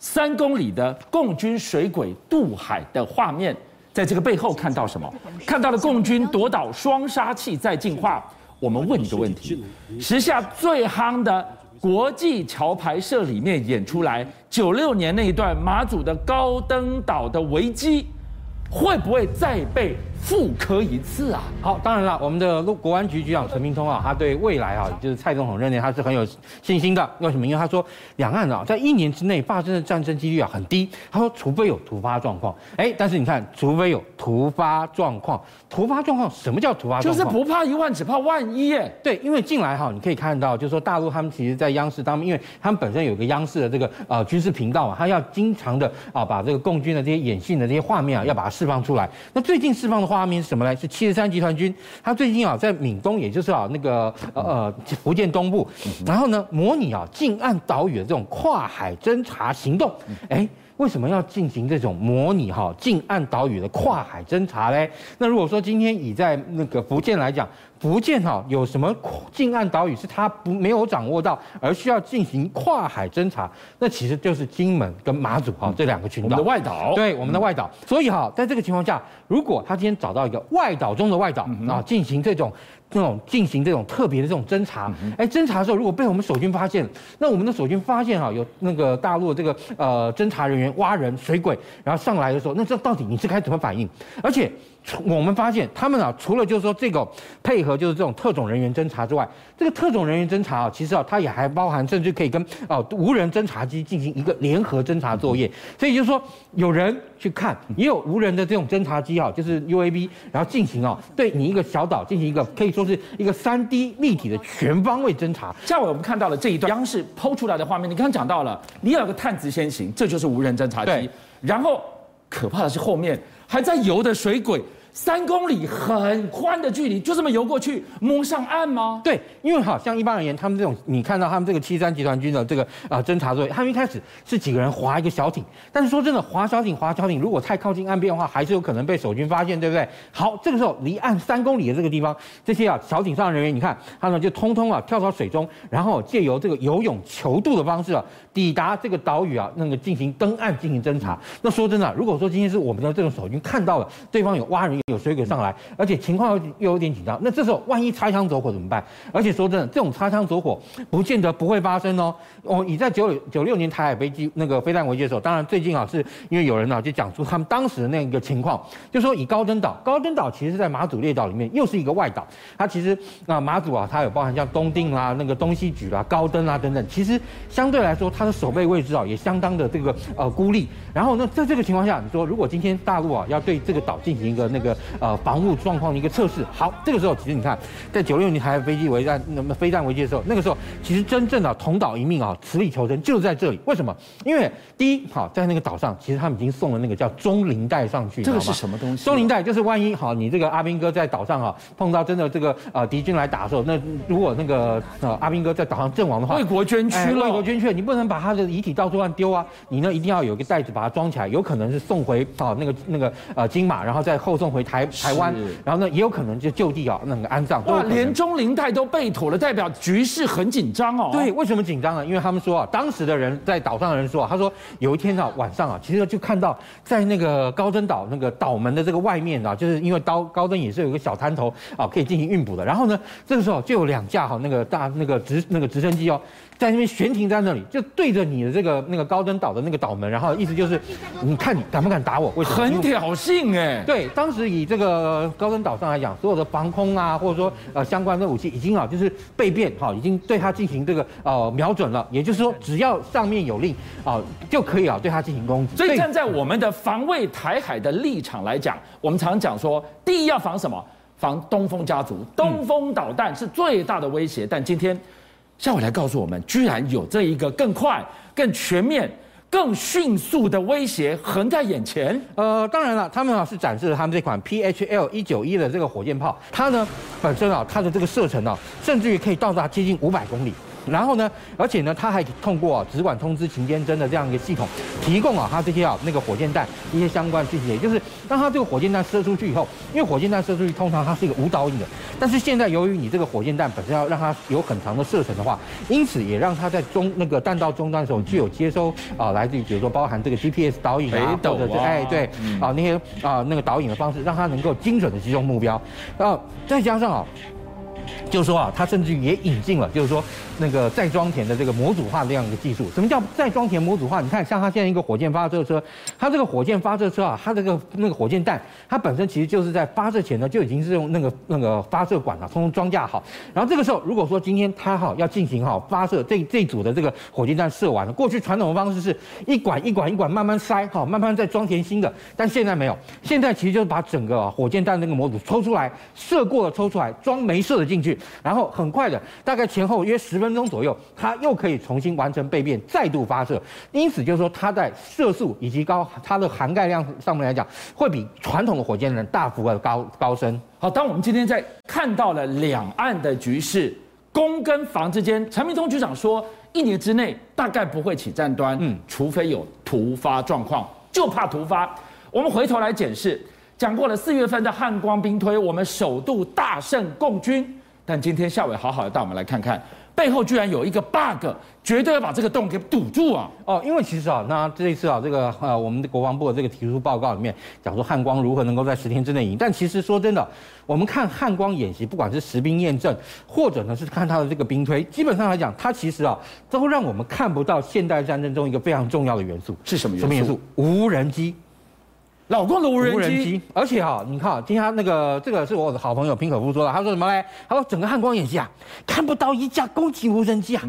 三公里的共军水鬼渡海的画面，在这个背后看到什么？看到了共军夺岛双杀器在进化。我们问一个问题：时下最夯的国际桥牌社里面演出来九六年那一段马祖的高登岛的危机，会不会再被？复科一次啊！好，当然了，我们的陆国安局局长陈明通啊，他对未来啊，就是蔡总统任内，他是很有信心的。为什么？因为他说，两岸啊，在一年之内发生的战争几率啊很低。他说，除非有突发状况。哎，但是你看，除非有突发状况，突发状况，什么叫突发状况？就是不怕一万，只怕万一。哎，对，因为近来哈，你可以看到，就是说大陆他们其实，在央视当中，因为他们本身有个央视的这个呃军事频道啊，他要经常的啊把这个共军的这些演训的这些画面啊，要把它释放出来。那最近释放的画面是什么呢？是七十三集团军，他最近啊在闽东，也就是啊那个呃福建东部，然后呢模拟啊近岸岛屿的这种跨海侦察行动。哎，为什么要进行这种模拟哈近岸岛屿的跨海侦察嘞？那如果说今天以在那个福建来讲，福建哈有什么近岸岛屿是他不没有掌握到，而需要进行跨海侦查？那其实就是金门跟马祖哈这两个群岛，我们的外岛。对，我们的外岛。所以哈，在这个情况下，如果他今天找到一个外岛中的外岛啊，进行这种。这种进行这种特别的这种侦查，哎，侦查的时候如果被我们守军发现，那我们的守军发现哈有那个大陆的这个呃侦查人员挖人水鬼，然后上来的时候，那这到底你是该怎么反应？而且我们发现他们啊，除了就是说这个配合就是这种特种人员侦查之外，这个特种人员侦查啊，其实啊它也还包含甚至可以跟啊无人侦察机进行一个联合侦查作业。所以就是说有人去看，也有无人的这种侦察机啊，就是 UAV，然后进行啊对你一个小岛进行一个可以说。是一个三 D 立体的全方位侦查。下午我们看到了这一段央视抛出来的画面，你刚刚讲到了，你要有个探子先行，这就是无人侦察机。然后可怕的是后面还在游的水鬼。三公里很宽的距离，就这么游过去摸上岸吗？对，因为哈，像一般而言，他们这种你看到他们这个七三集团军的这个啊侦察队，他们一开始是几个人划一个小艇，但是说真的，划小艇划小艇，如果太靠近岸边的话，还是有可能被守军发现，对不对？好，这个时候离岸三公里的这个地方，这些啊小艇上的人员，你看他们就通通啊跳到水中，然后借由这个游泳求渡的方式啊，抵达这个岛屿啊，那个进行登岸进行侦查。那说真的，如果说今天是我们的这种守军看到了对方有挖人。有水鬼上来，而且情况又有点紧张，那这时候万一擦枪走火怎么办？而且说真的，这种擦枪走火不见得不会发生哦。哦，你在九九六年台海飞机那个飞弹危机的时候，当然最近啊，是因为有人啊就讲出他们当时的那个情况，就说以高登岛，高登岛其实是在马祖列岛里面，又是一个外岛，它其实啊马祖啊，它有包含像东定啦、那个东西莒啦、高登啊等等，其实相对来说它的守备位置啊也相当的这个呃孤立。然后呢，在这个情况下，你说如果今天大陆啊要对这个岛进行一个那个呃，防务状况的一个测试。好，这个时候其实你看，在九六年台海飞机危战，那么飞弹危机的时候，那个时候其实真正的同岛一命啊，死里求生就是在这里。为什么？因为第一，好，在那个岛上，其实他们已经送了那个叫中灵带上去。这个是什么东西？中灵带就是万一好，你这个阿兵哥在岛上啊，碰到真的这个呃敌军来打的时候，那如果那个呃阿兵哥在岛上阵亡的话，为国捐躯了。为国捐躯，你不能把他的遗体到处乱丢啊，你呢一定要有一个袋子把它装起来，有可能是送回啊那个那个呃金马，然后再后送回台台湾。然后呢，也有可能就就地啊，那个安葬。哇，连中林带都被妥了，代表局势很紧张哦。对，为什么紧张呢？因为他们说啊，当时的人在岛上的人说啊，他说有一天啊晚上啊，其实就看到在那个高登岛那个岛门的这个外面啊，就是因为高高登也是有一个小滩头啊，可以进行运补的。然后呢，这个时候就有两架哈那个大那个直那个直升机哦。在那边悬停在那里，就对着你的这个那个高登岛的那个岛门，然后意思就是，你看你敢不敢打我？为什么？很挑衅哎。对，当时以这个高登岛上来讲，所有的防空啊，或者说呃相关的武器已经啊就是被变哈，已经对它进行这个呃瞄准了。也就是说，只要上面有令啊，就可以啊对它进行攻击。所以站在我们的防卫台海的立场来讲，我们常讲说，第一要防什么？防东风家族，东风导弹是最大的威胁。但今天。下午来告诉我们，居然有这一个更快、更全面、更迅速的威胁横在眼前。呃，当然了，他们啊是展示了他们这款 PHL 一九一的这个火箭炮，它呢本身啊它的这个射程啊，甚至于可以到达接近五百公里。然后呢，而且呢，它还通过啊只管通知情监侦的这样一个系统，提供啊它这些啊那个火箭弹一些相关信息，也就是当它这个火箭弹射出去以后，因为火箭弹射出去通常它是一个无导引的，但是现在由于你这个火箭弹本身要让它有很长的射程的话，因此也让它在中那个弹道终端的时候具有接收啊来自于比如说包含这个 GPS 导引啊，或者是哎对啊那些啊那个导引的方式，让它能够精准的击中目标，然后再加上啊。就是说啊，它甚至于也引进了，就是说那个再装填的这个模组化这样一个技术。什么叫再装填模组化？你看，像它现在一个火箭发射车，它这个火箭发射车啊，它这个那个火箭弹，它本身其实就是在发射前呢就已经是用那个那个发射管啊，通通装架好。然后这个时候，如果说今天它哈要进行哈发射这这组的这个火箭弹射完了，过去传统的方式是一管一管一管慢慢塞哈，慢慢再装填新的，但现在没有，现在其实就是把整个火箭弹那个模组抽出来，射过了抽出来，装没射的进去。然后很快的，大概前后约十分钟左右，它又可以重新完成备变，再度发射。因此就是说，它在射速以及高它的涵盖量上面来讲，会比传统的火箭人大幅的高高升。好，当我们今天在看到了两岸的局势，攻跟防之间，陈明通局长说，一年之内大概不会起战端，嗯，除非有突发状况，就怕突发。我们回头来检视，讲过了四月份的汉光兵推，我们首度大胜共军。但今天夏伟好好的带我们来看看，背后居然有一个 bug，绝对要把这个洞给堵住啊！哦，因为其实啊，那这一次啊，这个呃，我们的国防部的这个提出报告里面讲说汉光如何能够在十天之内赢，但其实说真的，我们看汉光演习，不管是实兵验证，或者呢是看他的这个兵推，基本上来讲，它其实啊，都让我们看不到现代战争中一个非常重要的元素是什么元素？什么元素？无人机。老公的无人机，而且哈，你看，今天那个这个是我的好朋友平可夫说的，他说什么嘞？他说整个汉光演习啊，看不到一架攻击无人机啊，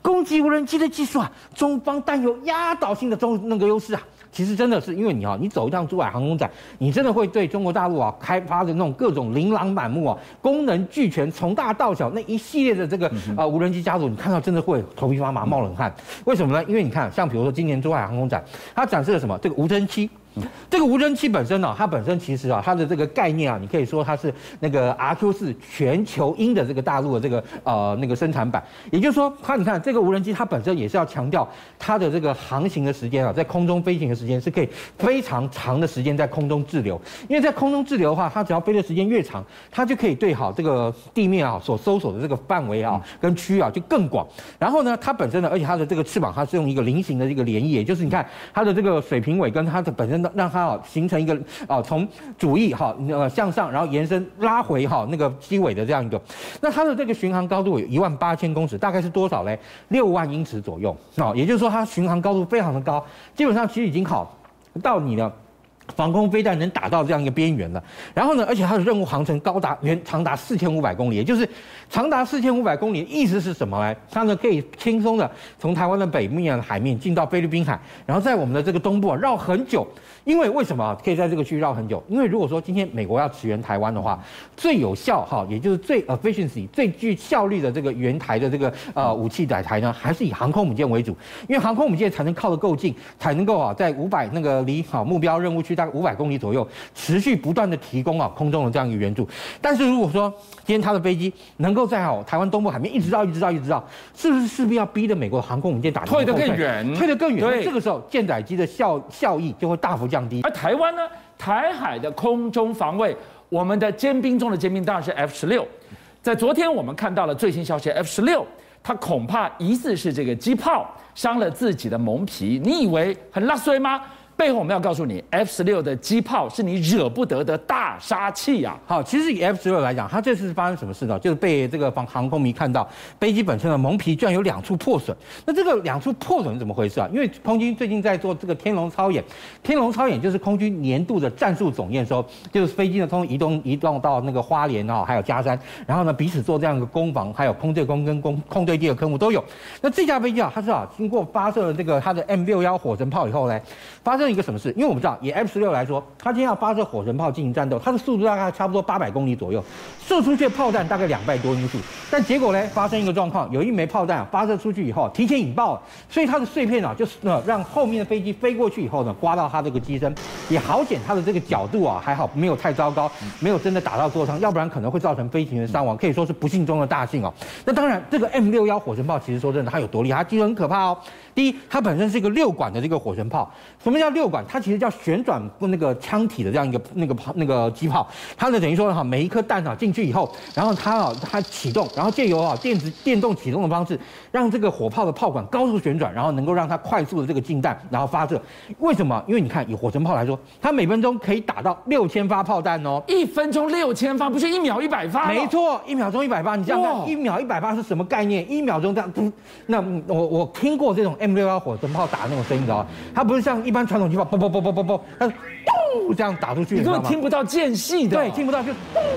攻击无人机的技术啊，中方担有压倒性的中那个优势啊。其实真的是因为你哈，你走一趟珠海航空展，你真的会对中国大陆啊开发的那种各种琳琅满目啊，功能俱全，从大到小那一系列的这个啊无人机家族，你看到真的会头皮发麻、冒冷汗。为什么呢？因为你看，像比如说今年珠海航空展，它展示了什么？这个无人机。这个无人机本身呢，它本身其实啊，它的这个概念啊，你可以说它是那个 RQ 四全球鹰的这个大陆的这个呃那个生产版，也就是说，它你看这个无人机它本身也是要强调它的这个航行的时间啊，在空中飞行的时间是可以非常长的时间在空中滞留，因为在空中滞留的话，它只要飞的时间越长，它就可以对好这个地面啊所搜索的这个范围啊跟区域啊就更广。然后呢，它本身呢，而且它的这个翅膀它是用一个菱形的这个涟翼，也就是你看它的这个水平尾跟它的本身的。让它啊形成一个啊从主翼哈呃向上，然后延伸拉回哈那个机尾的这样一个，那它的这个巡航高度有一万八千公尺，大概是多少嘞？六万英尺左右啊，也就是说它巡航高度非常的高，基本上其实已经好到你了。防空飞弹能打到这样一个边缘了，然后呢，而且它的任务航程高达远长达四千五百公里，也就是长达四千五百公里，意思是什么呢？它呢可以轻松的从台湾的北面的海面进到菲律宾海，然后在我们的这个东部啊绕很久。因为为什么可以在这个区域绕很久？因为如果说今天美国要驰援台湾的话，最有效哈，也就是最 efficiency 最具效率的这个援台的这个呃武器载台呢，还是以航空母舰为主，因为航空母舰才能靠得够近，才能够啊在五百那个离好目标任务区大概五百公里左右，持续不断的提供啊空中的这样一个援助。但是如果说今天他的飞机能够在哦台湾东部海面一直绕一直绕一直绕，是不是势必要逼着美国航空母舰打退得更远，退得更远？对，这个时候舰载机的效效益就会大幅降低。而台湾呢？台海的空中防卫，我们的尖兵中的尖兵当然是 F 十六。在昨天我们看到了最新消息，F 十六它恐怕疑似是这个机炮伤了自己的蒙皮。你以为很拉衰吗？背后我们要告诉你，F 十六的机炮是你惹不得的大杀器啊！好，其实以 F 十六来讲，它这次是发生什么事呢？就是被这个防航空迷看到飞机本身的蒙皮居然有两处破损。那这个两处破损是怎么回事啊？因为空军最近在做这个天龙操演，天龙操演就是空军年度的战术总验收，就是飞机呢从移动移动到那个花莲啊，还有加山，然后呢彼此做这样一个攻防，还有空对空跟空空对地的科目都有。那这架飞机啊，它是啊经过发射了这个它的 M 六幺火神炮以后呢，发射生。一个什么事？因为我们知道，以 F 十六来说，它今天要发射火神炮进行战斗，它的速度大概差不多八百公里左右，射出去的炮弹大概两百多英速。但结果呢，发生一个状况，有一枚炮弹发射出去以后提前引爆了，所以它的碎片啊，就是呢让后面的飞机飞过去以后呢，刮到它这个机身，也好险，它的这个角度啊还好，没有太糟糕，没有真的打到座舱，要不然可能会造成飞行员伤亡，可以说是不幸中的大幸哦。那当然，这个 M 六幺火神炮其实说真的，它有多厉害？它其实很可怕哦。第一，它本身是一个六管的这个火神炮。什么叫六管？它其实叫旋转那个枪体的这样一个那个炮那个机炮。它呢等于说哈，每一颗弹啊进去以后，然后它啊它启动，然后借由啊电子电动启动的方式，让这个火炮的炮管高速旋转，然后能够让它快速的这个进弹，然后发射。为什么？因为你看以火神炮来说，它每分钟可以打到六千发炮弹哦。一分钟六千发，不是一秒一百发？没错，一秒钟一百发。你这样看，一秒一百发是什么概念？一秒钟这样，那我我听过这种 M 六幺火神炮打的那种声音，知道吗？它不是像一般传统机炮，嘣嘣嘣嘣嘣嘣，它是咚这样打出去，你根本听不到间隙的，对，听不到，就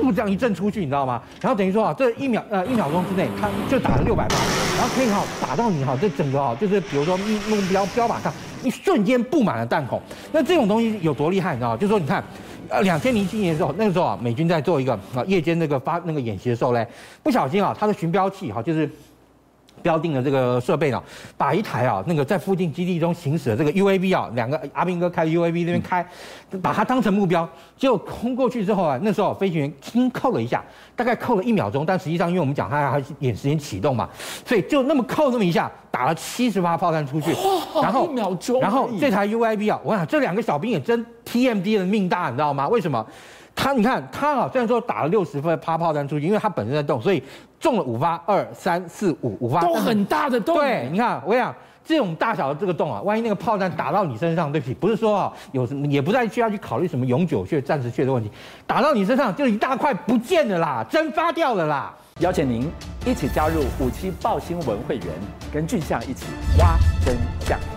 咚这样一阵出去，你知道吗？然后等于说啊，这一秒呃一秒钟之内，它就打了六百发，然后可以哈打到你哈这整个哈就是比如说目标标靶上，一瞬间布满了弹孔。那这种东西有多厉害，你知道吗？就是说你看，呃，两千零七年的时候，那个时候啊，美军在做一个啊夜间那个发那个演习的时候嘞，不小心啊，它的寻标器哈就是。标定的这个设备呢，把一台啊那个在附近基地中行驶的这个 UAV 啊，两个阿兵哥开 UAV 那边开，把它当成目标，结果空过去之后啊，那时候飞行员轻扣了一下，大概扣了一秒钟，但实际上因为我们讲它还演时间启动嘛，所以就那么扣那么一下，打了七十发炮弹出去，然后一秒钟，然后这台 UAV 啊，我想这两个小兵也真 TMD 的命大，你知道吗？为什么？他你看他啊，虽然说打了六十分趴炮弹出去，因为他本身在动，所以中了五发，二三四五五发都很大的洞。对，你看我跟你讲，这种大小的这个洞啊，万一那个炮弹打到你身上，对不起，不是说啊有什么，也不再需要去考虑什么永久穴、暂时穴的问题，打到你身上就一大块不见了啦，蒸发掉了啦。邀请您一起加入五七报新闻会员，跟俊相一起挖真相。